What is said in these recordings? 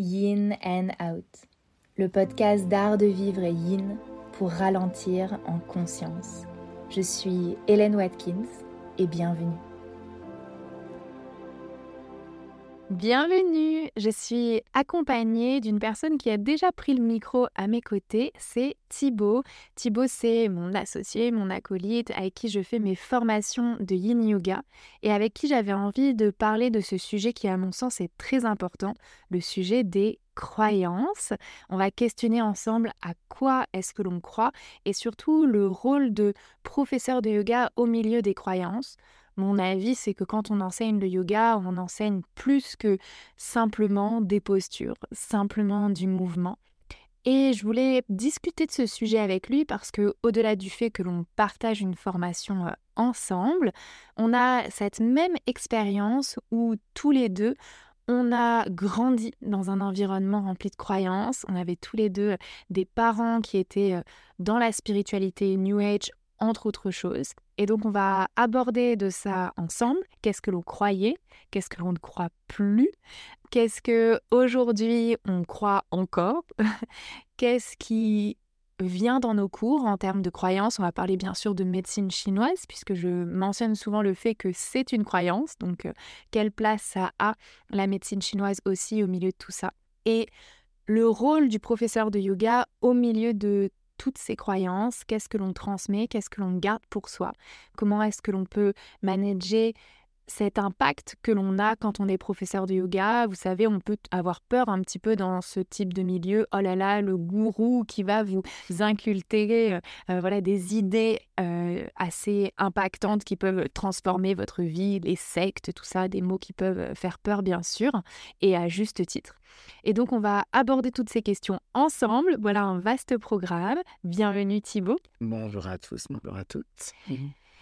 Yin and Out, le podcast d'art de vivre et yin pour ralentir en conscience. Je suis Hélène Watkins et bienvenue. Bienvenue, je suis accompagnée d'une personne qui a déjà pris le micro à mes côtés, c'est Thibaut. Thibaut, c'est mon associé, mon acolyte, avec qui je fais mes formations de yin yoga et avec qui j'avais envie de parler de ce sujet qui, à mon sens, est très important, le sujet des croyances. On va questionner ensemble à quoi est-ce que l'on croit et surtout le rôle de professeur de yoga au milieu des croyances. Mon avis, c'est que quand on enseigne le yoga, on enseigne plus que simplement des postures, simplement du mouvement. Et je voulais discuter de ce sujet avec lui parce que, au-delà du fait que l'on partage une formation euh, ensemble, on a cette même expérience où tous les deux, on a grandi dans un environnement rempli de croyances. On avait tous les deux des parents qui étaient euh, dans la spiritualité New Age entre autres choses. Et donc on va aborder de ça ensemble. Qu'est-ce que l'on croyait? Qu'est-ce que l'on ne croit plus? Qu'est-ce que aujourd'hui on croit encore? Qu'est-ce qui vient dans nos cours en termes de croyances? On va parler bien sûr de médecine chinoise puisque je mentionne souvent le fait que c'est une croyance. Donc euh, quelle place ça a la médecine chinoise aussi au milieu de tout ça? Et le rôle du professeur de yoga au milieu de toutes ces croyances, qu'est-ce que l'on transmet, qu'est-ce que l'on garde pour soi, comment est-ce que l'on peut manager cet impact que l'on a quand on est professeur de yoga. Vous savez, on peut avoir peur un petit peu dans ce type de milieu. Oh là là, le gourou qui va vous inculter euh, euh, voilà, des idées euh, assez impactantes qui peuvent transformer votre vie, les sectes, tout ça, des mots qui peuvent faire peur bien sûr, et à juste titre. Et donc on va aborder toutes ces questions ensemble. Voilà un vaste programme. Bienvenue Thibaut. Bonjour à tous, bonjour à toutes.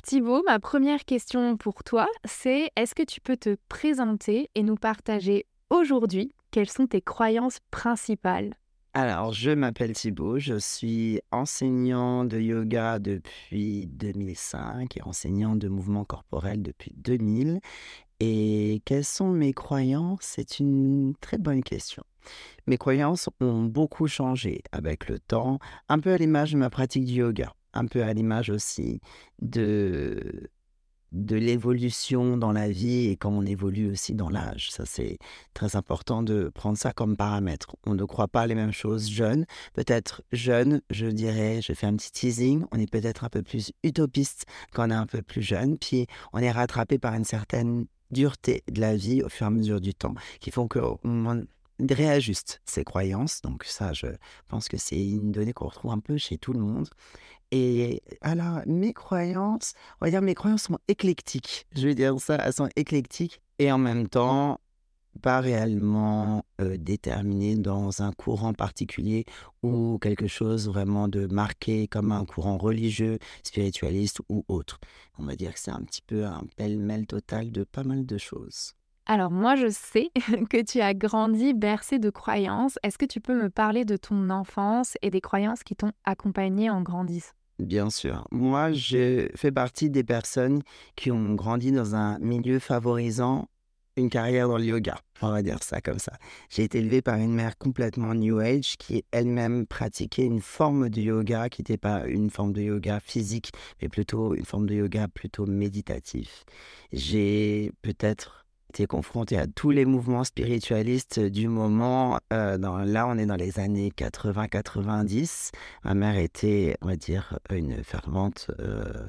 Thibaut, ma première question pour toi, c'est est-ce que tu peux te présenter et nous partager aujourd'hui quelles sont tes croyances principales? Alors, je m'appelle Thibaut, je suis enseignant de yoga depuis 2005 et enseignant de mouvement corporel depuis 2000. Et quelles sont mes croyances? C'est une très bonne question. Mes croyances ont beaucoup changé avec le temps, un peu à l'image de ma pratique du yoga un peu à l'image aussi de, de l'évolution dans la vie et quand on évolue aussi dans l'âge. Ça, c'est très important de prendre ça comme paramètre. On ne croit pas les mêmes choses jeunes. Peut-être jeune, je dirais, je fais un petit teasing, on est peut-être un peu plus utopiste quand on est un peu plus jeune, puis on est rattrapé par une certaine dureté de la vie au fur et à mesure du temps, qui font qu'on réajuste ses croyances. Donc ça, je pense que c'est une donnée qu'on retrouve un peu chez tout le monde. Et alors, mes croyances, on va dire mes croyances sont éclectiques. Je vais dire ça, elles sont éclectiques et en même temps pas réellement déterminées dans un courant particulier ou quelque chose vraiment de marqué comme un courant religieux, spiritualiste ou autre. On va dire que c'est un petit peu un pêle-mêle total de pas mal de choses. Alors moi, je sais que tu as grandi bercé de croyances. Est-ce que tu peux me parler de ton enfance et des croyances qui t'ont accompagné en grandissant? Bien sûr. Moi, je fais partie des personnes qui ont grandi dans un milieu favorisant une carrière dans le yoga. On va dire ça comme ça. J'ai été élevé par une mère complètement New Age qui elle-même pratiquait une forme de yoga qui n'était pas une forme de yoga physique, mais plutôt une forme de yoga plutôt méditatif. J'ai peut-être été confronté à tous les mouvements spiritualistes du moment. Euh, là, on est dans les années 80-90. Ma mère était, on va dire, une fervente euh,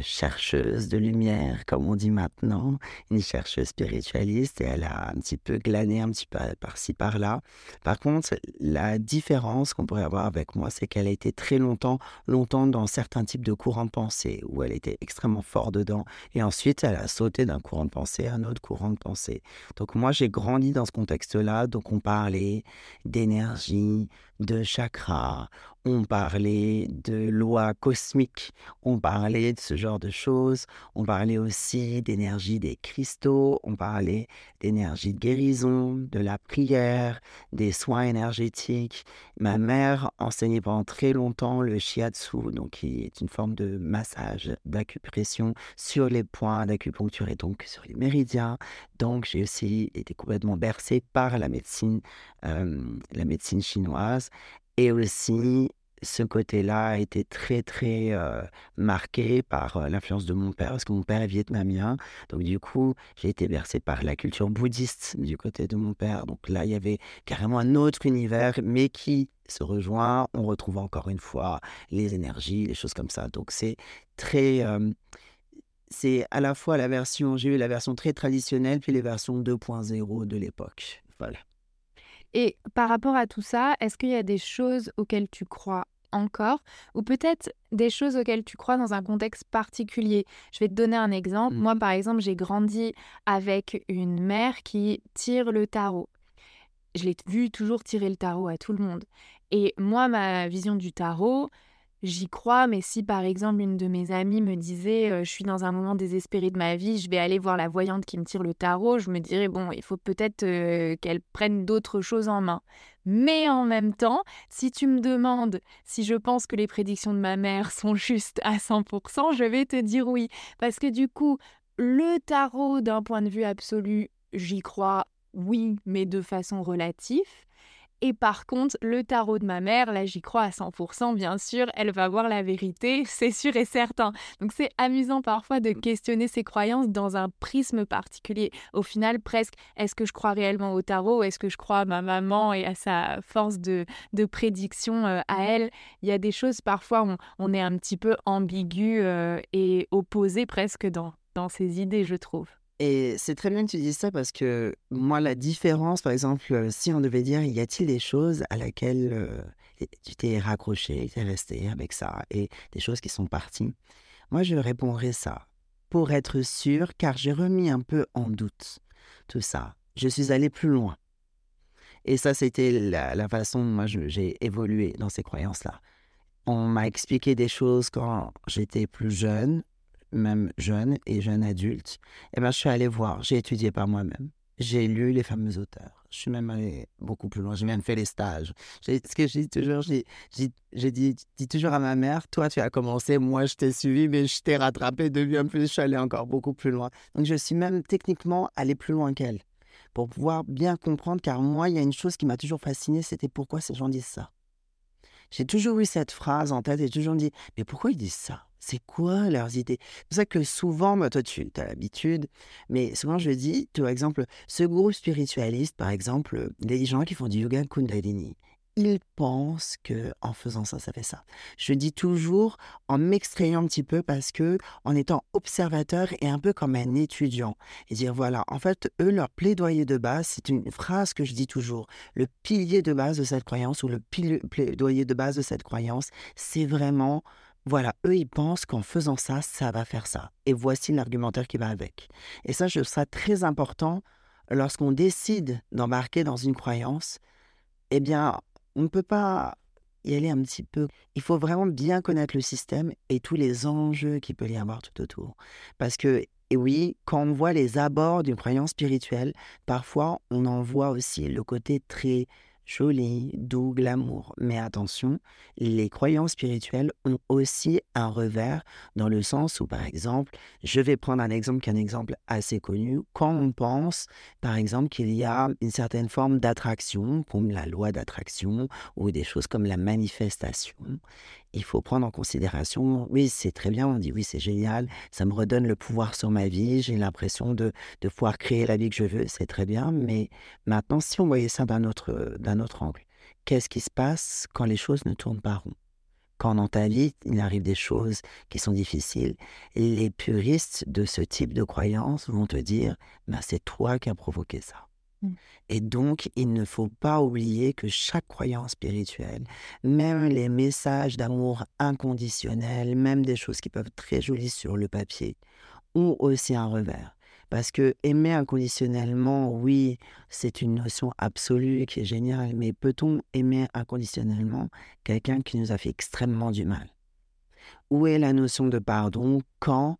chercheuse de lumière, comme on dit maintenant, une chercheuse spiritualiste, et elle a un petit peu glané un petit peu par-ci, par-là. Par contre, la différence qu'on pourrait avoir avec moi, c'est qu'elle a été très longtemps, longtemps dans certains types de courants de pensée, où elle était extrêmement fort dedans, et ensuite elle a sauté d'un courant de pensée à un autre courant de pensée. Donc moi, j'ai grandi dans ce contexte-là, donc on parlait d'énergie, de chakras, on parlait de lois cosmiques, on parlait de ce genre de choses, on parlait aussi d'énergie des cristaux, on parlait d'énergie de guérison, de la prière, des soins énergétiques. Ma mère enseignait pendant très longtemps le shiatsu, donc qui est une forme de massage, d'acupression sur les points d'acupuncture et donc sur les méridiens. Donc j'ai aussi été complètement bercée par la médecine, la médecine chinoise. Et aussi, ce côté-là a été très, très marqué par l'influence de mon père, parce que mon père est vietnamien. Donc, du coup, j'ai été bercé par la culture bouddhiste du côté de mon père. Donc là, il y avait carrément un autre univers, mais qui se rejoint. On retrouve encore une fois les énergies, les choses comme ça. Donc, c'est très. c'est à la fois la version, j'ai eu la version très traditionnelle, puis les versions 2.0 de l'époque. Voilà. Et par rapport à tout ça, est-ce qu'il y a des choses auxquelles tu crois encore ou peut-être des choses auxquelles tu crois dans un contexte particulier? Je vais te donner un exemple. Moi, mmh. par exemple, j'ai grandi avec une mère qui tire le tarot. Je l'ai vu toujours tirer le tarot à tout le monde. Et moi, ma vision du tarot, j'y crois, mais si par exemple une de mes amies me disait je suis dans un moment désespéré de ma vie, je vais aller voir la voyante qui me tire le tarot, je me dirais bon, il faut peut-être qu'elle prenne d'autres choses en main. Mais en même temps, si tu me demandes si je pense que les prédictions de ma mère sont justes à 100%, je vais te dire oui. Parce que du coup, le tarot d'un point de vue absolu, j'y crois oui, mais de façon relative. Et par contre, le tarot de ma mère, là j'y crois à 100%, bien sûr, elle va voir la vérité, c'est sûr et certain. Donc c'est amusant parfois de questionner ses croyances dans un prisme particulier. Au final, presque, est-ce que je crois réellement au tarot? Est-ce que je crois à ma maman et à sa force de, de prédiction euh, à elle? Il y a des choses, parfois, on, on est un petit peu ambigu euh, et opposé presque dans, dans ses idées, je trouve. Et c'est très bien que tu dises ça parce que moi, la différence, par exemple, si on devait dire, y a-t-il des choses à laquelle tu t'es raccroché, tu es resté avec ça, et des choses qui sont parties, moi, je répondrais ça pour être sûr, car j'ai remis un peu en doute tout ça. Je suis allé plus loin. Et ça, c'était la, la façon dont moi j'ai évolué dans ces croyances-là. On m'a expliqué des choses quand j'étais plus jeune, même jeune et jeune adulte, eh ben, je suis allé voir, j'ai étudié par moi-même. J'ai lu les fameux auteurs. Je suis même allé beaucoup plus loin. J'ai même fait les stages. Ce que je dis toujours, j'ai dit, dis toujours à ma mère, toi, tu as commencé, moi, je t'ai suivi, mais je t'ai rattrapé de bien plus. Je suis allé encore beaucoup plus loin. Donc, je suis même techniquement allé plus loin qu'elle pour pouvoir bien comprendre, car moi, il y a une chose qui m'a toujours fasciné, c'était pourquoi ces gens disent ça. J'ai toujours eu cette phrase en tête et toujours dit, mais pourquoi ils disent ça? C'est quoi leurs idées? C'est pour ça que souvent, toi, tu as l'habitude, mais souvent je dis, par exemple, ce groupe spiritualiste, par exemple, les gens qui font du yoga Kundalini, ils pensent que en faisant ça, ça fait ça. Je dis toujours en m'extrayant un petit peu parce que en étant observateur et un peu comme un étudiant et dire voilà, en fait, eux leur plaidoyer de base, c'est une phrase que je dis toujours. Le pilier de base de cette croyance ou le plaidoyer de base de cette croyance, c'est vraiment voilà, eux, ils pensent qu'en faisant ça, ça va faire ça. Et voici l'argumentaire qui va avec. Et ça, je ça très important lorsqu'on décide d'embarquer dans une croyance. Eh bien, on ne peut pas y aller un petit peu. Il faut vraiment bien connaître le système et tous les enjeux qu'il peut y avoir tout autour. Parce que, et oui, quand on voit les abords d'une croyance spirituelle, parfois on en voit aussi le côté très joli, doux, glamour. Mais attention, les croyances spirituelles ont aussi un revers dans le sens où, par exemple, je vais prendre un exemple qui est un exemple assez connu. Quand on pense, par exemple, qu'il y a une certaine forme d'attraction, comme la loi d'attraction ou des choses comme la manifestation, il faut prendre en considération, oui, c'est très bien, on dit oui, c'est génial, ça me redonne le pouvoir sur ma vie, j'ai l'impression de, de pouvoir créer la vie que je veux, c'est très bien, mais maintenant, si on voyait ça d'un autre, autre angle, qu'est-ce qui se passe quand les choses ne tournent pas rond? Quand dans ta vie, il arrive des choses qui sont difficiles, les puristes de ce type de croyance vont te dire, ben, c'est toi qui as provoqué ça. Mmh. Et donc, il ne faut pas oublier que chaque croyance spirituelle, même les messages d'amour inconditionnel, même des choses qui peuvent être très jolies sur le papier, ont aussi un revers. Parce que aimer inconditionnellement, oui, c'est une notion absolue qui est géniale, mais peut-on aimer inconditionnellement quelqu'un qui nous a fait extrêmement du mal? Où est la notion de pardon? Quand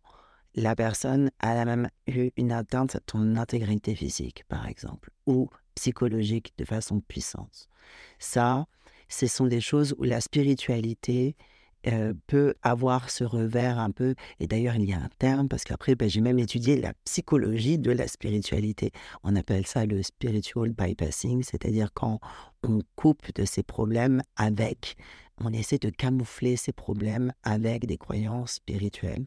la personne a même eu une atteinte à ton intégrité physique, par exemple, ou psychologique de façon puissante. Ça, ce sont des choses où la spiritualité euh, peut avoir ce revers un peu, et d'ailleurs il y a un terme, parce qu'après ben, j'ai même étudié la psychologie de la spiritualité. On appelle ça le spiritual bypassing, c'est-à-dire quand on coupe de ses problèmes avec, on essaie de camoufler ses problèmes avec des croyances spirituelles.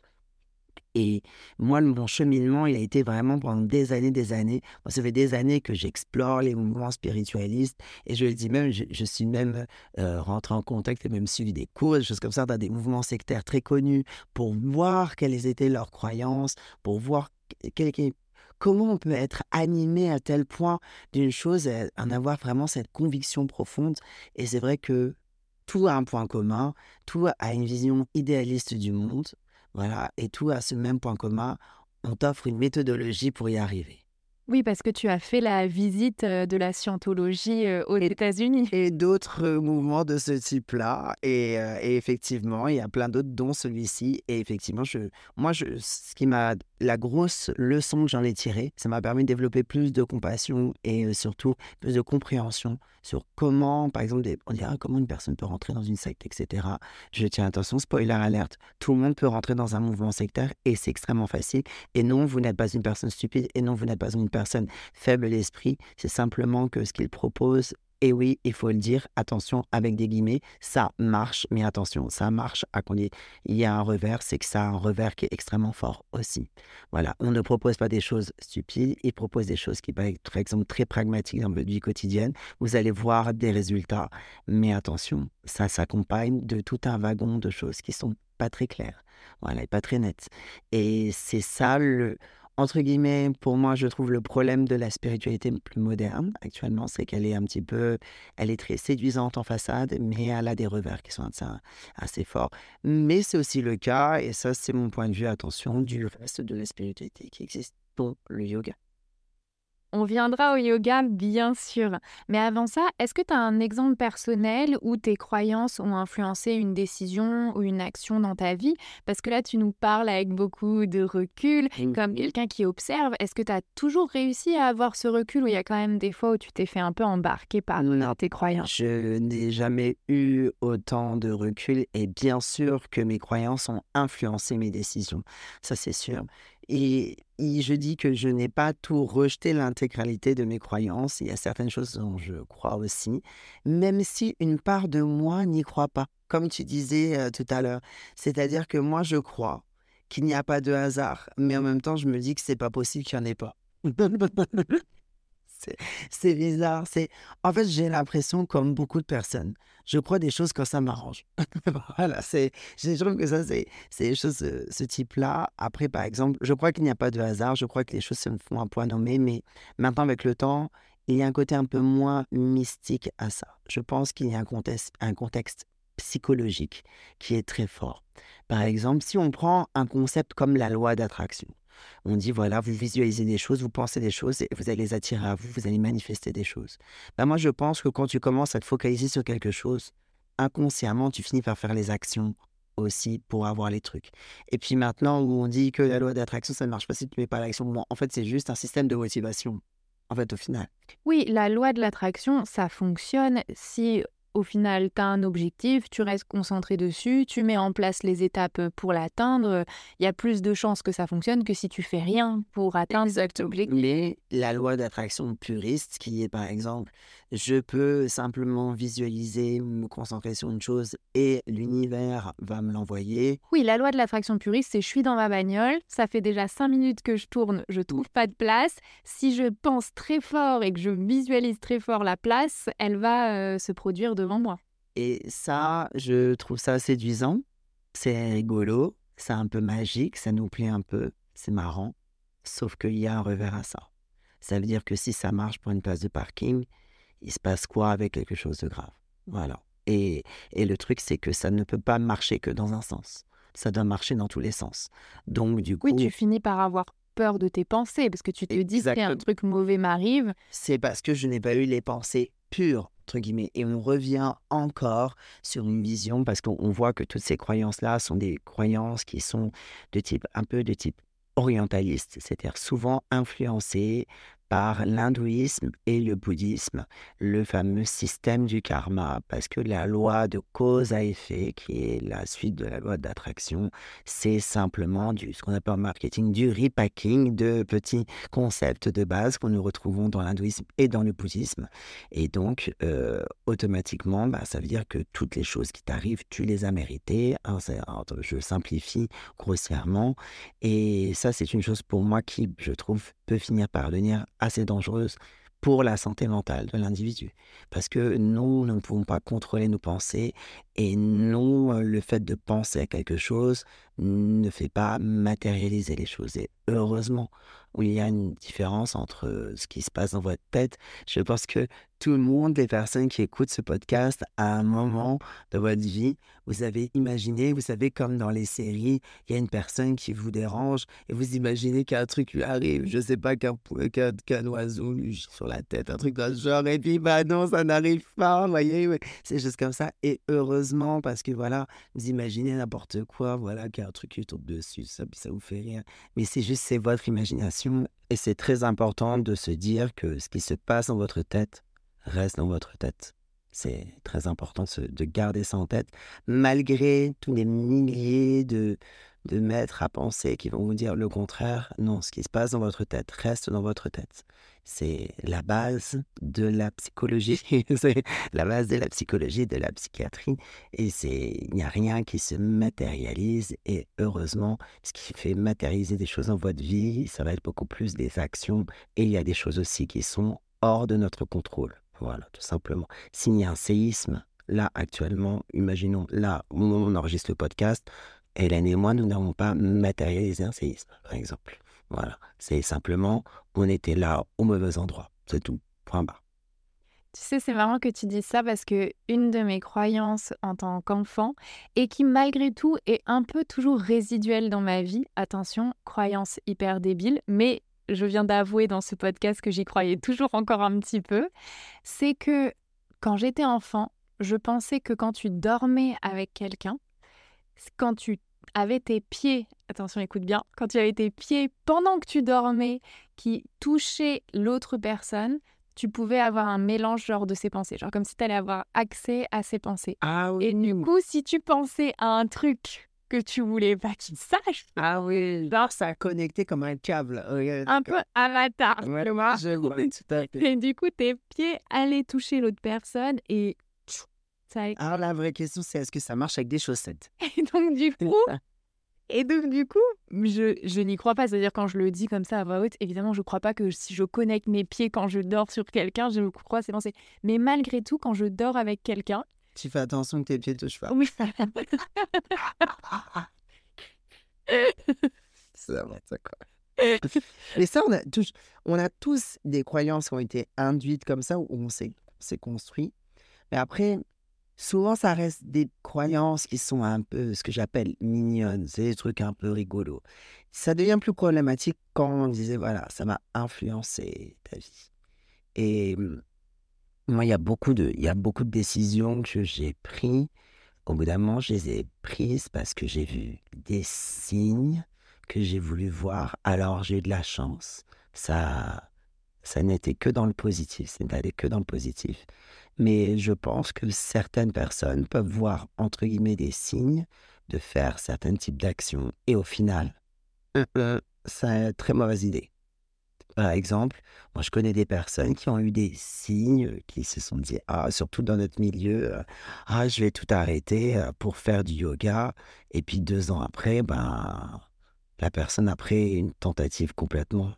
Et moi, mon cheminement, il a été vraiment pendant des années, des années. ça fait des années que j'explore les mouvements spiritualistes. Et je le dis même, je, suis même euh, rentré en contact et même suivi des cours, des choses comme ça, dans des mouvements sectaires très connus pour voir quelles étaient leurs croyances, pour voir comment on peut être animé à tel point d'une chose, en avoir vraiment cette conviction profonde. Et c'est vrai que tout a un point commun, tout a une vision idéaliste du monde. Voilà, et tout a ce même point commun. On t'offre une méthodologie pour y arriver. Oui, parce que tu as fait la visite de la scientologie aux États-Unis. Et d'autres mouvements de ce type-là. Et, effectivement, il y a plein d'autres, dont celui-ci. Et effectivement, je, moi, je, ce qui m'a. La grosse leçon que j'en ai tirée, ça m'a permis de développer plus de compassion et surtout plus de compréhension sur comment, par exemple, on dirait comment une personne peut rentrer dans une secte, etc. Je tiens attention, spoiler alerte, tout le monde peut rentrer dans un mouvement sectaire et c'est extrêmement facile. Et non, vous n'êtes pas une personne stupide et non, vous n'êtes pas une personne personne faible d'esprit, c'est simplement que ce qu'il propose et oui, il faut le dire, attention avec des guillemets, ça marche, mais attention, ça marche à qu'on il y a un revers, c'est que ça a un revers qui est extrêmement fort aussi. Voilà, on ne propose pas des choses stupides, il propose des choses qui peuvent par exemple, très pragmatiques dans votre vie quotidienne. Vous allez voir des résultats, mais attention, ça s'accompagne de tout un wagon de choses qui sont pas très claires, voilà, et pas très nettes. Et c'est ça le entre guillemets, pour moi, je trouve le problème de la spiritualité plus moderne actuellement, c'est qu'elle est un petit peu, elle est très séduisante en façade, mais elle a des revers qui sont assez, forts. Mais c'est aussi le cas, et ça, c'est mon point de vue, attention, du reste de la spiritualité qui existe pour le yoga. On viendra au yoga, bien sûr. Mais avant ça, est-ce que tu as un exemple personnel où tes croyances ont influencé une décision ou une action dans ta vie? Parce que là, tu nous parles avec beaucoup de recul, comme quelqu'un qui observe. Est-ce que tu as toujours réussi à avoir ce recul ou il y a quand même des fois où tu t'es fait un peu embarquer par tes croyances? Je n'ai jamais eu autant de recul et bien sûr que mes croyances ont influencé mes décisions. Ça, c'est sûr. Et, je dis que je n'ai pas tout rejeté l'intégralité de mes croyances. Il y a certaines choses dont je crois aussi, même si une part de moi n'y croit pas. Comme tu disais tout à l'heure, c'est-à-dire que moi je crois qu'il n'y a pas de hasard, mais en même temps je me dis que c'est pas possible qu'il n'y en ait pas. c'est bizarre. C'est en fait j'ai l'impression comme beaucoup de personnes, je crois des choses quand ça m'arrange. voilà, c'est je trouve que ça c'est des choses de ce type-là. Après par exemple, je crois qu'il n'y a pas de hasard. Je crois que les choses se font un point nommé, mais maintenant avec le temps, il y a un côté un peu moins mystique à ça. Je pense qu'il y a un contexte, un contexte psychologique qui est très fort. Par exemple, si on prend un concept comme la loi d'attraction, on dit, voilà, vous visualisez des choses, vous pensez des choses et vous allez les attirer à vous, vous allez manifester des choses. Ben moi, je pense que quand tu commences à te focaliser sur quelque chose, inconsciemment, tu finis par faire les actions aussi pour avoir les trucs. Et puis maintenant, où on dit que la loi d'attraction, ça ne marche pas si tu ne mets pas l'action, en fait, c'est juste un système de motivation. En fait, au final. Oui, la loi de l'attraction, ça fonctionne si au final, tu as un objectif, tu restes concentré dessus, tu mets en place les étapes pour l'atteindre. Il y a plus de chances que ça fonctionne que si tu fais rien pour atteindre cet objectif. Mais la loi d'attraction puriste, qui est par exemple, je peux simplement visualiser, me concentrer sur une chose et l'univers va me l'envoyer. Oui, la loi de l'attraction puriste, c'est je suis dans ma bagnole, ça fait déjà cinq minutes que je tourne, je trouve pas de place. Si je pense très fort et que je visualise très fort la place, elle va euh, se produire devant moi. Et ça, je trouve ça séduisant, c'est rigolo, c'est un peu magique, ça nous plaît un peu, c'est marrant, sauf qu'il y a un revers à ça. Ça veut dire que si ça marche pour une place de parking, il se passe quoi avec quelque chose de grave? Voilà. Et, et le truc, c'est que ça ne peut pas marcher que dans un sens. Ça doit marcher dans tous les sens. Donc, du coup. Oui, tu finis par avoir peur de tes pensées, parce que tu te dis si un truc mauvais m'arrive. C'est parce que je n'ai pas eu les pensées pures, guillemets. Et on revient encore sur une vision, parce qu'on voit que toutes ces croyances-là sont des croyances qui sont de type, un peu de type orientaliste, c'est-à-dire souvent influencées par l'hindouisme et le bouddhisme, le fameux système du karma, parce que la loi de cause à effet, qui est la suite de la loi d'attraction, c'est simplement du, ce qu'on appelle en marketing du repacking de petits concepts de base que nous retrouvons dans l'hindouisme et dans le bouddhisme. Et donc, euh, automatiquement, bah, ça veut dire que toutes les choses qui t'arrivent, tu les as méritées. Hein, je simplifie grossièrement. Et ça, c'est une chose pour moi qui, je trouve, peut finir par devenir assez dangereuse pour la santé mentale de l'individu. Parce que nous, nous ne pouvons pas contrôler nos pensées et nous, le fait de penser à quelque chose ne fait pas matérialiser les choses. Et heureusement, il y a une différence entre ce qui se passe dans votre tête. Je pense que tout le monde, les personnes qui écoutent ce podcast, à un moment de votre vie, vous avez imaginé, vous savez, comme dans les séries, il y a une personne qui vous dérange et vous imaginez qu'un truc lui arrive, je ne sais pas, qu'un qu'un oiseau lui sur la tête, un truc dans ce genre, et puis bah non, ça n'arrive pas, vous voyez, c'est juste comme ça. Et heureusement, parce que voilà, vous imaginez n'importe quoi, voilà, qu'il y a un truc qui tombe dessus, ça, ça vous fait rien. Mais c'est juste, c'est votre imagination et c'est très important de se dire que ce qui se passe dans votre tête reste dans votre tête. C'est très important de garder ça en tête, malgré tous les milliers de, de maîtres à penser qui vont vous dire le contraire. Non, ce qui se passe dans votre tête reste dans votre tête. C'est la base de la psychologie, c'est la base de la psychologie, de la psychiatrie. Et c'est, il n'y a rien qui se matérialise. Et heureusement, ce qui fait matérialiser des choses dans votre vie, ça va être beaucoup plus des actions. Et il y a des choses aussi qui sont hors de notre contrôle. Voilà, tout simplement. S'il y a un séisme, là, actuellement, imaginons, là, où on enregistre le podcast, Hélène et moi, nous n'avons pas matérialisé un séisme, par exemple. Voilà, c'est simplement, on était là au mauvais endroit, c'est tout, point bas. Tu sais, c'est marrant que tu dises ça parce que une de mes croyances en tant qu'enfant et qui malgré tout est un peu toujours résiduelle dans ma vie, attention, croyance hyper débile, mais je viens d'avouer dans ce podcast que j'y croyais toujours encore un petit peu, c'est que quand j'étais enfant, je pensais que quand tu dormais avec quelqu'un, quand tu avais tes pieds, attention écoute bien, quand tu avais tes pieds pendant que tu dormais qui touchaient l'autre personne, tu pouvais avoir un mélange genre de ses pensées, genre comme si tu allais avoir accès à ses pensées. Ah oui. Et du coup, si tu pensais à un truc que tu voulais pas qu'il sache. Ah oui, là, ça a connecté comme un câble. un peu avatar. Ouais, je vois tout à fait. Et du coup, tes pieds allaient toucher l'autre personne et ça... Alors la vraie question, c'est est-ce que ça marche avec des chaussettes? Et donc du coup, et donc du coup, je, je n'y crois pas. C'est-à-dire quand je le dis comme ça à voix haute, évidemment, je ne crois pas que si je connecte mes pieds quand je dors sur quelqu'un, je crois c'est pensées. Mais malgré tout, quand je dors avec quelqu'un, tu fais attention que tes pieds touchent pas. Oui. ça va, ça quoi. Mais ça, on a, tous, on a tous des croyances qui ont été induites comme ça, où on s'est construit. Mais après, souvent, ça reste des croyances qui sont un peu ce que j'appelle mignonnes. C'est des trucs un peu rigolos. Ça devient plus problématique quand on disait, voilà, ça m'a influencé ta vie. Et moi, il y a beaucoup de, il y a beaucoup de décisions que j'ai prises. Au bout d'un moment, je les ai prises parce que j'ai vu des signes que j'ai voulu voir. Alors, j'ai eu de la chance. Ça, ça n'était que dans le positif. C'est n'allait que dans le positif. Mais je pense que certaines personnes peuvent voir, entre guillemets, des signes de faire certains types d'actions. Et au final, c'est une très mauvaise idée. Par exemple, moi je connais des personnes qui ont eu des signes, qui se sont dit, ah, surtout dans notre milieu, euh, ah, je vais tout arrêter euh, pour faire du yoga. Et puis deux ans après, ben, la personne, après une tentative complètement,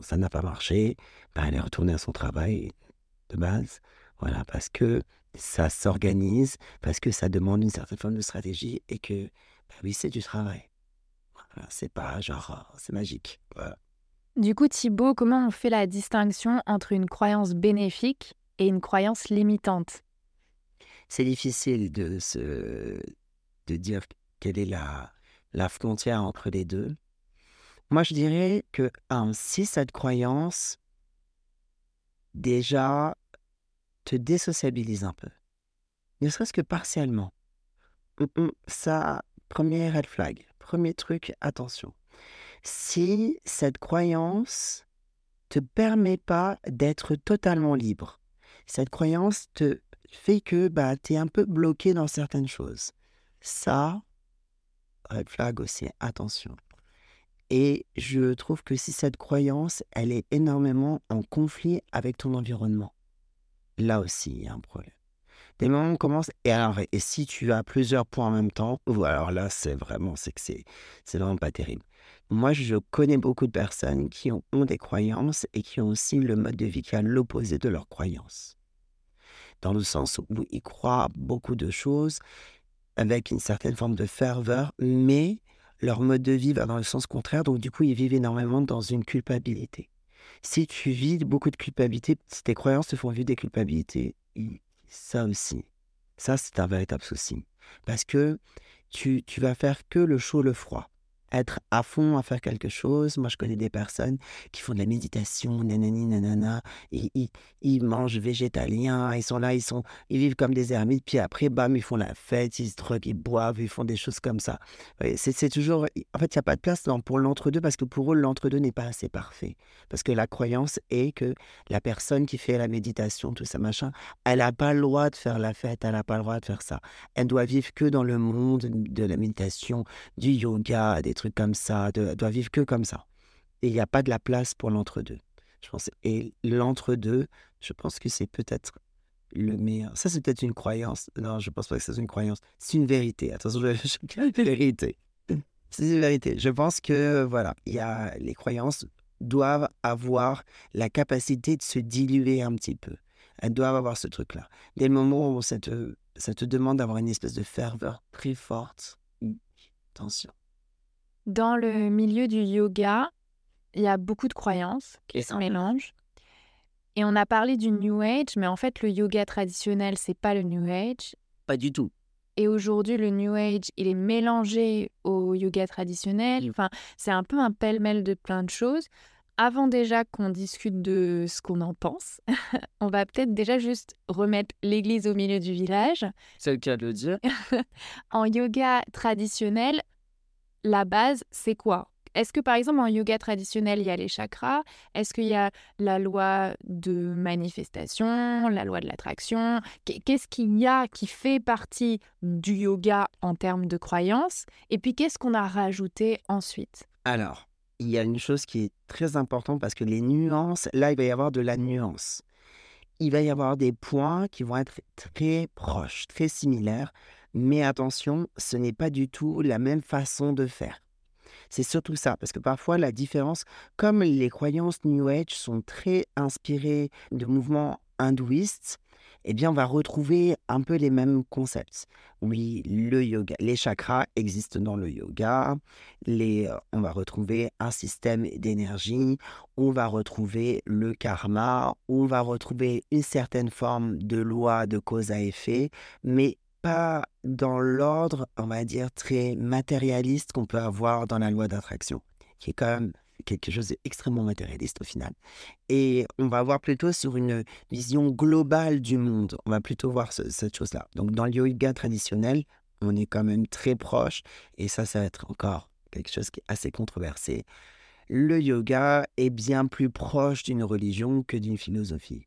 ça n'a pas marché, ben, elle est retournée à son travail de base. Voilà, parce que ça s'organise, parce que ça demande une certaine forme de stratégie et que, ben oui, c'est du travail. Voilà, c'est pas genre, c'est magique. Voilà. Du coup, Thibaut, comment on fait la distinction entre une croyance bénéfique et une croyance limitante? C'est difficile de, se, de dire quelle est la, la frontière entre les deux. Moi, je dirais que si cette croyance, déjà, te désociabilise un peu, ne serait-ce que partiellement, ça, premier red flag, premier truc, attention. Si cette croyance te permet pas d'être totalement libre, cette croyance te fait que bah, tu es un peu bloqué dans certaines choses. Ça, red flag aussi, attention. Et je trouve que si cette croyance, elle est énormément en conflit avec ton environnement, là aussi, il y a un problème. Des moments où on commence, et alors, et si tu as plusieurs points en même temps, alors là, c'est vraiment, c'est que c'est, c'est vraiment pas terrible. Moi, je connais beaucoup de personnes qui ont, des croyances et qui ont aussi le mode de vie qui est l'opposé de leurs croyances. Dans le sens où ils croient beaucoup de choses avec une certaine forme de ferveur, mais leur mode de vie va dans le sens contraire, donc du coup, ils vivent énormément dans une culpabilité. Si tu vis beaucoup de culpabilité, si tes croyances te font vivre des culpabilités, ça aussi, ça c'est un véritable souci. Parce que tu, tu vas faire que le chaud, le froid être à fond à faire quelque chose. Moi, je connais des personnes qui font de la méditation, nanani, nanana. Ils, mangent végétalien, ils sont là, ils, sont, ils vivent comme des ermites. Puis après, bam, ils font la fête, ils se droguent, ils boivent, ils font des choses comme ça. C'est toujours. En fait, il n'y a pas de place pour l'entre-deux parce que pour eux, l'entre-deux n'est pas assez parfait. Parce que la croyance est que la personne qui fait la méditation, tout ça, machin, elle n'a pas le droit de faire la fête, elle n'a pas le droit de faire ça. Elle doit vivre que dans le monde de la méditation, du yoga, des trucs comme ça, doit vivre que comme ça. Et il n'y a pas de la place pour l'entre-deux. Et l'entre-deux, je pense que c'est peut-être le meilleur. Ça, c'est peut-être une croyance. Non, je pense pas que c'est une croyance. C'est une vérité. Attention, je, je, vérité. C'est une vérité. Je pense que, voilà, il y a, les croyances doivent avoir la capacité de se diluer un petit peu. Elles doivent avoir ce truc-là. Dès le moment où ça te, ça te demande d'avoir une espèce de ferveur très forte, attention. Dans le milieu du yoga, il y a beaucoup de croyances qui se mélangent. Et on a parlé du New Age, mais en fait, le yoga traditionnel, c'est pas le New Age. Pas du tout. Et aujourd'hui, le New Age, il est mélangé au yoga traditionnel. Enfin, c'est un peu un pêle-mêle de plein de choses. Avant déjà qu'on discute de ce qu'on en pense, on va peut-être déjà juste remettre l'église au milieu du village. C'est le cas de le dire. en yoga traditionnel, la base, c'est quoi? Est-ce que par exemple en yoga traditionnel, il y a les chakras? Est-ce qu'il y a la loi de manifestation, la loi de l'attraction? Qu'est-ce qu'il y a qui fait partie du yoga en termes de croyances? Et puis qu'est-ce qu'on a rajouté ensuite? Alors, il y a une chose qui est très importante parce que les nuances, là, il va y avoir de la nuance. Il va y avoir des points qui vont être très proches, très similaires, mais attention, ce n'est pas du tout la même façon de faire. C'est surtout ça, parce que parfois la différence, comme les croyances New Age sont très inspirées de mouvements hindouistes, eh bien, on va retrouver un peu les mêmes concepts. Oui, le yoga, les chakras existent dans le yoga. Les, euh, on va retrouver un système d'énergie. On va retrouver le karma. On va retrouver une certaine forme de loi de cause à effet. Mais pas dans l'ordre, on va dire, très matérialiste qu'on peut avoir dans la loi d'attraction, qui est quand même quelque chose d'extrêmement matérialiste au final. Et on va voir plutôt sur une vision globale du monde. On va plutôt voir cette chose-là. Donc dans le yoga traditionnel, on est quand même très proche, et ça, ça va être encore quelque chose qui est assez controversé. Le yoga est bien plus proche d'une religion que d'une philosophie.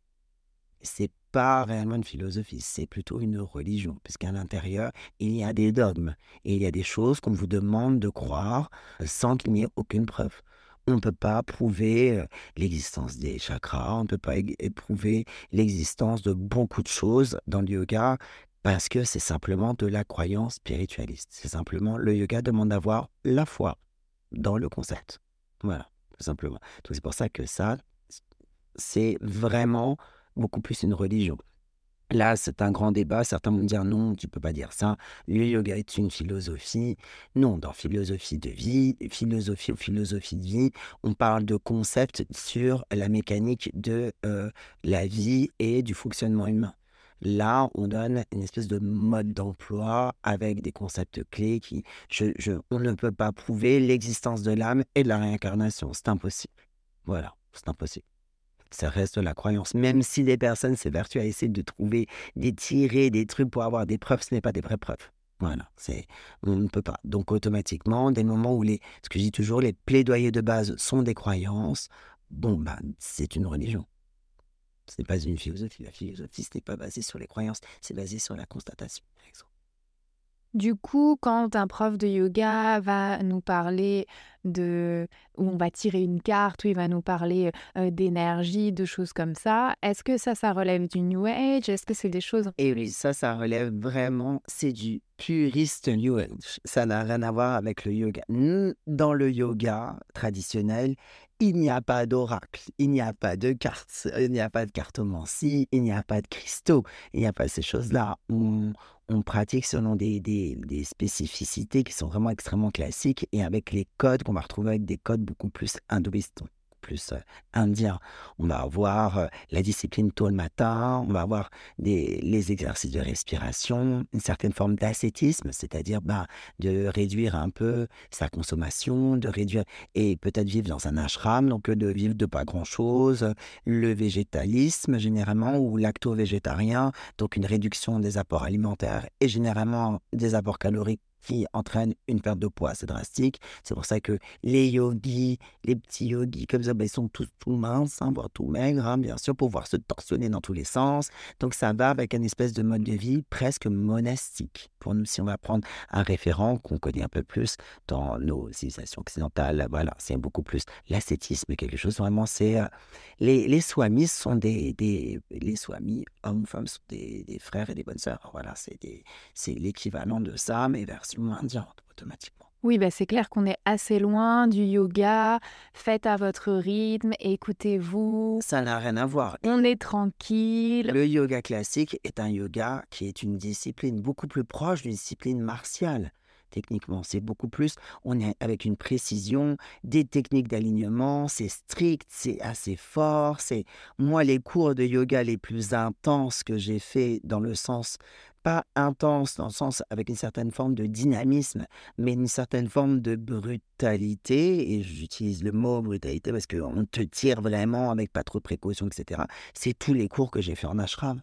C'est pas réellement une philosophie, c'est plutôt une religion, puisqu'à l'intérieur, il y a des dogmes et il y a des choses qu'on vous demande de croire sans qu'il n'y ait aucune preuve. On ne peut pas prouver l'existence des chakras, on ne peut pas prouver l'existence de beaucoup de choses dans le yoga parce que c'est simplement de la croyance spiritualiste. C'est simplement le yoga demande d'avoir la foi dans le concept. Voilà, tout simplement. Donc c'est pour ça que ça, c'est vraiment beaucoup plus une religion. Là, c'est un grand débat. Certains vont dire non, tu peux pas dire ça. Le yoga est une philosophie. Non, dans philosophie de vie, philosophie philosophie de vie, on parle de concepts sur la mécanique de euh, la vie et du fonctionnement humain. Là, on donne une espèce de mode d'emploi avec des concepts clés qui, on ne peut pas prouver l'existence de l'âme et de la réincarnation. C'est impossible. Voilà, c'est impossible. Ça reste la croyance. Même si des personnes s'évertuent à essayer de trouver, des tirer des trucs pour avoir des preuves, ce n'est pas des vraies preuves. Voilà, c'est, on ne peut pas. Donc automatiquement, des moments où les, ce que je dis toujours, les plaidoyers de base sont des croyances, bon, ben, c'est une religion. Ce n'est pas une philosophie. La philosophie, ce n'est pas basé sur les croyances, c'est basé sur la constatation, par exemple. Du coup, quand un prof de yoga va nous parler de où on va tirer une carte, où il va nous parler d'énergie, de choses comme ça, est-ce que ça, ça relève du New Age? Est-ce que c'est des choses... Et oui, ça, ça relève vraiment, c'est du puriste New Age. Ça n'a rien à voir avec le yoga. Dans le yoga traditionnel, il n'y a pas d'oracle, il n'y a pas de cartes, il n'y a pas de cartomancie, il n'y a pas de cristaux, il n'y a pas ces choses-là. On pratique selon des, spécificités qui sont vraiment extrêmement classiques et avec les codes qu'on va retrouver avec des codes beaucoup plus hindouistes plus indien. On va avoir la discipline tôt le matin, on va avoir des, les exercices de respiration, une certaine forme d'ascétisme, c'est-à-dire bah, de réduire un peu sa consommation, de réduire et peut-être vivre dans un ashram, donc de vivre de pas grand-chose, le végétalisme généralement ou lacto-végétarien, donc une réduction des apports alimentaires et généralement des apports caloriques qui entraîne une perte de poids assez drastique. C'est pour ça que les yogis, les petits yogis comme ça, ben, ils sont tous tout minces, hein, voire tout maigres, hein, bien sûr, pour pouvoir se torsionner dans tous les sens. Donc ça va avec un espèce de mode de vie presque monastique. Pour nous, si on va prendre un référent qu'on connaît un peu plus dans nos civilisations occidentales, voilà, c'est beaucoup plus l'ascétisme, quelque chose vraiment, c'est... Euh, les, les swamis sont des, des... Les swamis, hommes, femmes, sont des, des frères et des bonnes sœurs. Voilà, c'est l'équivalent de ça, mais vers automatiquement. Oui, bah c'est clair qu'on est assez loin du yoga. Faites à votre rythme, écoutez-vous. Ça n'a rien à voir. On est tranquille. Le yoga classique est un yoga qui est une discipline beaucoup plus proche d'une discipline martiale. Techniquement, c'est beaucoup plus, on est avec une précision, des techniques d'alignement, c'est strict, c'est assez fort. C'est moi les cours de yoga les plus intenses que j'ai fait dans le sens pas intense dans le sens avec une certaine forme de dynamisme, mais une certaine forme de brutalité, et j'utilise le mot brutalité parce qu'on te tire vraiment avec pas trop de précautions, etc. C'est tous les cours que j'ai fait en ashram.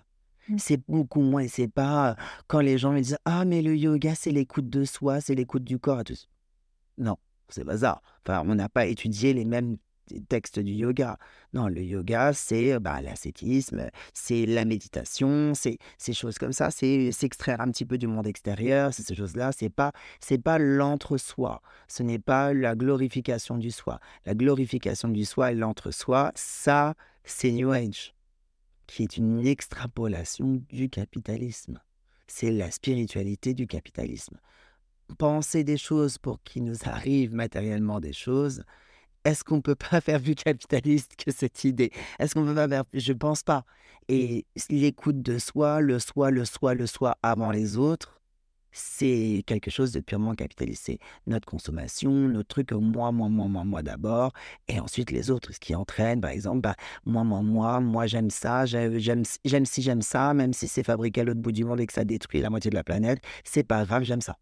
Mmh. C'est beaucoup moins, c'est pas quand les gens me disent Ah, mais le yoga, c'est l'écoute de soi, c'est l'écoute du corps. Non, c'est bazar. Enfin, on n'a pas étudié les mêmes textes du yoga. Non, le yoga, c'est bah, l'ascétisme, c'est la méditation, c'est ces choses comme ça, c'est s'extraire un petit peu du monde extérieur, c'est ces choses-là. C'est pas, c'est pas l'entre-soi. Ce n'est pas la glorification du soi. La glorification du soi et l'entre-soi, ça, c'est New Age, qui est une extrapolation du capitalisme. C'est la spiritualité du capitalisme. Penser des choses pour qu'il nous arrive matériellement des choses, est-ce qu'on ne peut pas faire plus capitaliste que cette idée? Est-ce qu'on peut pas faire Je ne pense pas. Et l'écoute de soi, le soi, le soi, le soi avant les autres, c'est quelque chose de purement capitaliste. C'est notre consommation, notre truc, moi, moi, moi, moi, moi d'abord, et ensuite les autres, ce qui entraîne, par exemple, bah, moi, moi, moi, moi, j'aime ça, j'aime, j'aime si j'aime ça, même si c'est fabriqué à l'autre bout du monde et que ça détruit la moitié de la planète, c'est pas grave, j'aime ça.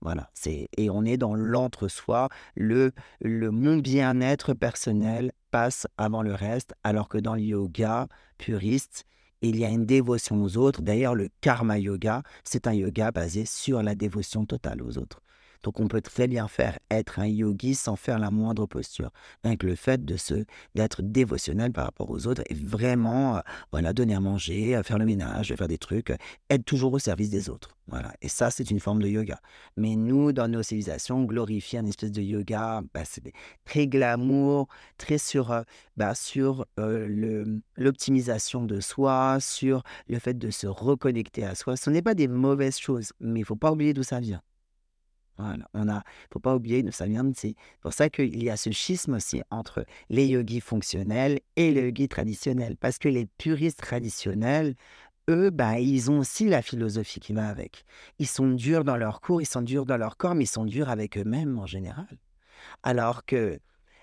Voilà, c'est et on est dans l'entre-soi, le, le mon bien-être personnel passe avant le reste, alors que dans le yoga puriste, il y a une dévotion aux autres. D'ailleurs, le karma yoga, c'est un yoga basé sur la dévotion totale aux autres. Donc on peut très bien faire être un yogi sans faire la moindre posture. Avec le fait de se d'être dévotionnel par rapport aux autres et vraiment euh, voilà donner à manger, faire le ménage, faire des trucs, être toujours au service des autres. Voilà. Et ça, c'est une forme de yoga. Mais nous, dans nos civilisations, glorifier un espèce de yoga, bah, c'est très glamour, très sur, euh, bah, sur euh, l'optimisation de soi, sur le fait de se reconnecter à soi. Ce n'est pas des mauvaises choses, mais il faut pas oublier d'où ça vient. Voilà, on a, faut pas oublier, ça vient c'est pour ça qu'il y a ce schisme aussi entre les yogis fonctionnels et les yogis traditionnels, parce que les puristes traditionnels, eux, bah, ils ont aussi la philosophie qui va avec. Ils sont durs dans leur cours, ils sont durs dans leur corps, mais ils sont durs avec eux-mêmes en général. Alors que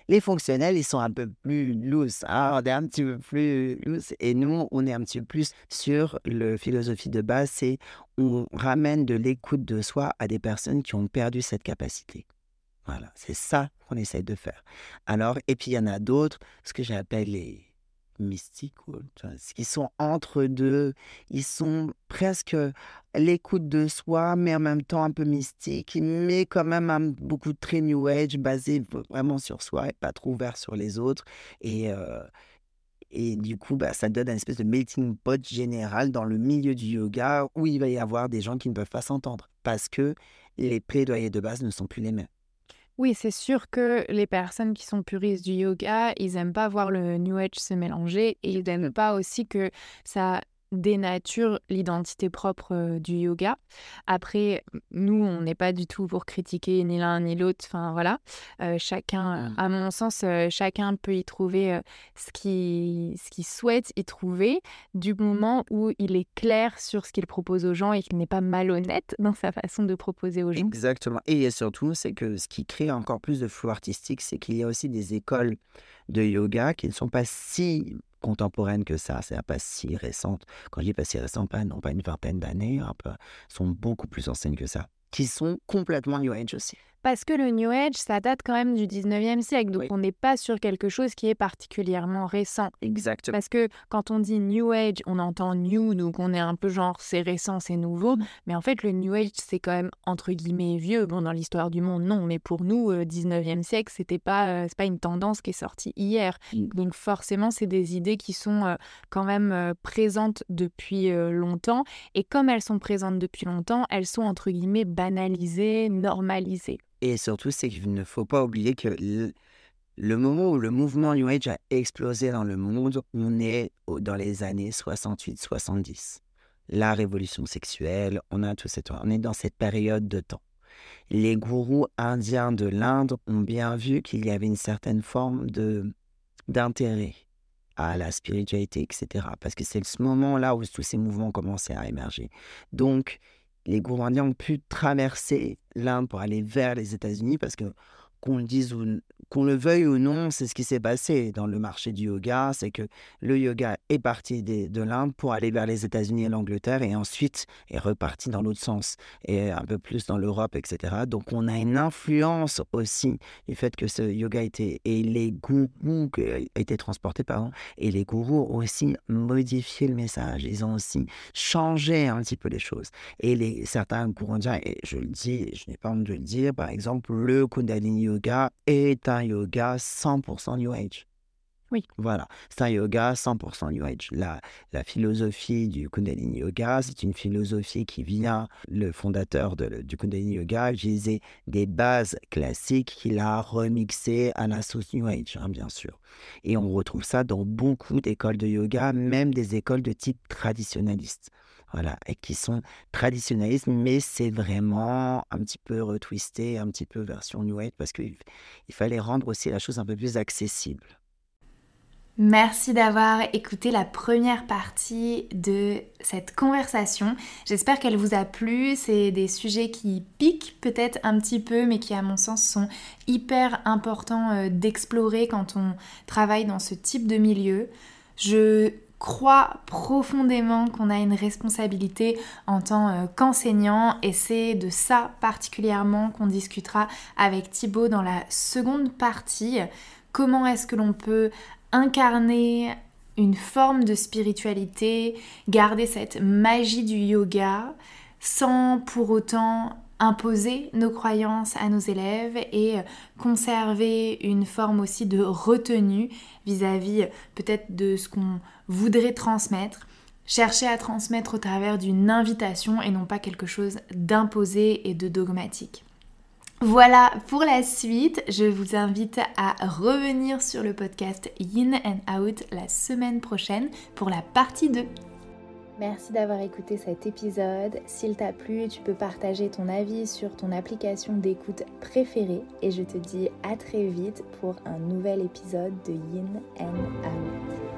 Les fonctionnels, ils sont un peu plus loose. Hein, on est un petit peu plus loose. Et nous, on est un petit peu plus sur le philosophie de base, c'est on ramène de l'écoute de soi à des personnes qui ont perdu cette capacité. Voilà, c'est ça qu'on essaye de faire. Alors, et puis il y en a d'autres, ce que j'appelle les mystiques, qui sont entre deux, ils sont presque l'écoute de soi, mais en même temps un peu mystique, mais quand même beaucoup de très new age, basé vraiment sur soi et pas trop ouvert sur les autres. Et, euh, du coup, bah, ça donne une espèce de melting pot général dans le milieu du yoga où il va y avoir des gens qui ne peuvent pas s'entendre parce que les plaidoyers de base ne sont plus les mêmes. Oui, c'est sûr que les personnes qui sont puristes du yoga, ils n'aiment pas voir le New Age se mélanger et ils n'aiment pas aussi que ça dénature l'identité propre du yoga. Après, nous, on n'est pas du tout pour critiquer ni l'un ni l'autre. Enfin, voilà. chacun, mmh. à mon sens, chacun peut y trouver ce qu'il ce souhaite y trouver du moment où il est clair sur ce qu'il propose aux gens et qu'il n'est pas malhonnête dans sa façon de proposer aux gens. Exactement. Et surtout, c'est que ce qui crée encore plus de flou artistique, c'est qu'il y a aussi des écoles de yoga qui ne sont pas si contemporaines que ça, c'est pas si récente. Quand je dis pas si récente, pas, non pas une vingtaine d'années, peu, sont beaucoup plus anciennes que ça, qui sont complètement New Age aussi. Parce que le New Age, ça date quand même du 19e siècle, donc on n'est pas sur quelque chose qui est particulièrement récent. Exactement. Parce que quand on dit New Age, on entend New, donc on est un peu genre c'est récent, c'est nouveau. Mm. Mais en fait, le New Age, c'est quand même entre guillemets vieux. Bon, dans l'histoire du monde, non, mais pour nous, 19e euh, siècle, c'était pas, euh, c'est pas une tendance qui est sortie hier. Mm. Donc forcément, c'est des idées qui sont euh, quand même présentes depuis longtemps. Et comme elles sont présentes depuis longtemps, elles sont entre guillemets banalisées, normalisées. Et surtout, c'est qu'il ne faut pas oublier que le, moment où le mouvement New Age a explosé dans le monde, on est dans les années 68-70. La révolution sexuelle, on a tout on est dans cette période de temps. Les gourous indiens de l'Inde ont bien vu qu'il y avait une certaine forme de d'intérêt à la spiritualité, etc. Parce que c'est ce moment-là où tous ces mouvements commençaient à émerger. Donc, les gourous indiens ont pu traverser l'Inde pour aller vers les États-Unis parce que qu'on le dise ou qu'on le veuille ou non, c'est ce qui s'est passé dans le marché du yoga, c'est que le yoga est parti de l'Inde pour aller vers les États-Unis et l'Angleterre et ensuite est reparti dans l'autre sens et un peu plus dans l'Europe, etc. Donc on a une influence aussi du fait que ce yoga était et les gourous été transportés pardon et les gourous ont aussi modifié le message, ils ont aussi changé un petit peu les choses et les certains gourous et je le dis, je n'ai pas honte de le dire, par exemple le Kundalini yoga est un yoga 100% New Age. Oui. Voilà, c'est un yoga 100% New Age. La, philosophie du Kundalini Yoga, c'est une philosophie qui vient, le fondateur de, du Kundalini Yoga utilisait des bases classiques qu'il a remixées à la sauce New Age, hein, bien sûr. Et on retrouve ça dans beaucoup d'écoles de yoga, même des écoles de type traditionnaliste voilà, et qui sont traditionnalistes, mais c'est vraiment un petit peu retwisté, un petit peu version New Age, parce qu'il fallait rendre aussi la chose un peu plus accessible. Merci d'avoir écouté la première partie de cette conversation. J'espère qu'elle vous a plu. C'est des sujets qui piquent peut-être un petit peu, mais qui à mon sens sont hyper importants euh, d'explorer quand on travaille dans ce type de milieu. Je crois profondément qu'on a une responsabilité en tant euh, qu'enseignant et c'est de ça particulièrement qu'on discutera avec Thibaut dans la seconde partie. Comment est-ce que l'on peut incarner une forme de spiritualité, garder cette magie du yoga sans pour autant imposer nos croyances à nos élèves et conserver une forme aussi de retenue vis-à-vis peut-être de ce qu'on voudrait transmettre. Chercher à transmettre au travers d'une invitation et non pas quelque chose d'imposé et de dogmatique. Voilà pour la suite, je vous invite à revenir sur le podcast In and Out la semaine prochaine pour la partie 2. Merci d'avoir écouté cet épisode. S'il t'a plu, tu peux partager ton avis sur ton application d'écoute préférée et je te dis à très vite pour un nouvel épisode de Yin and Out.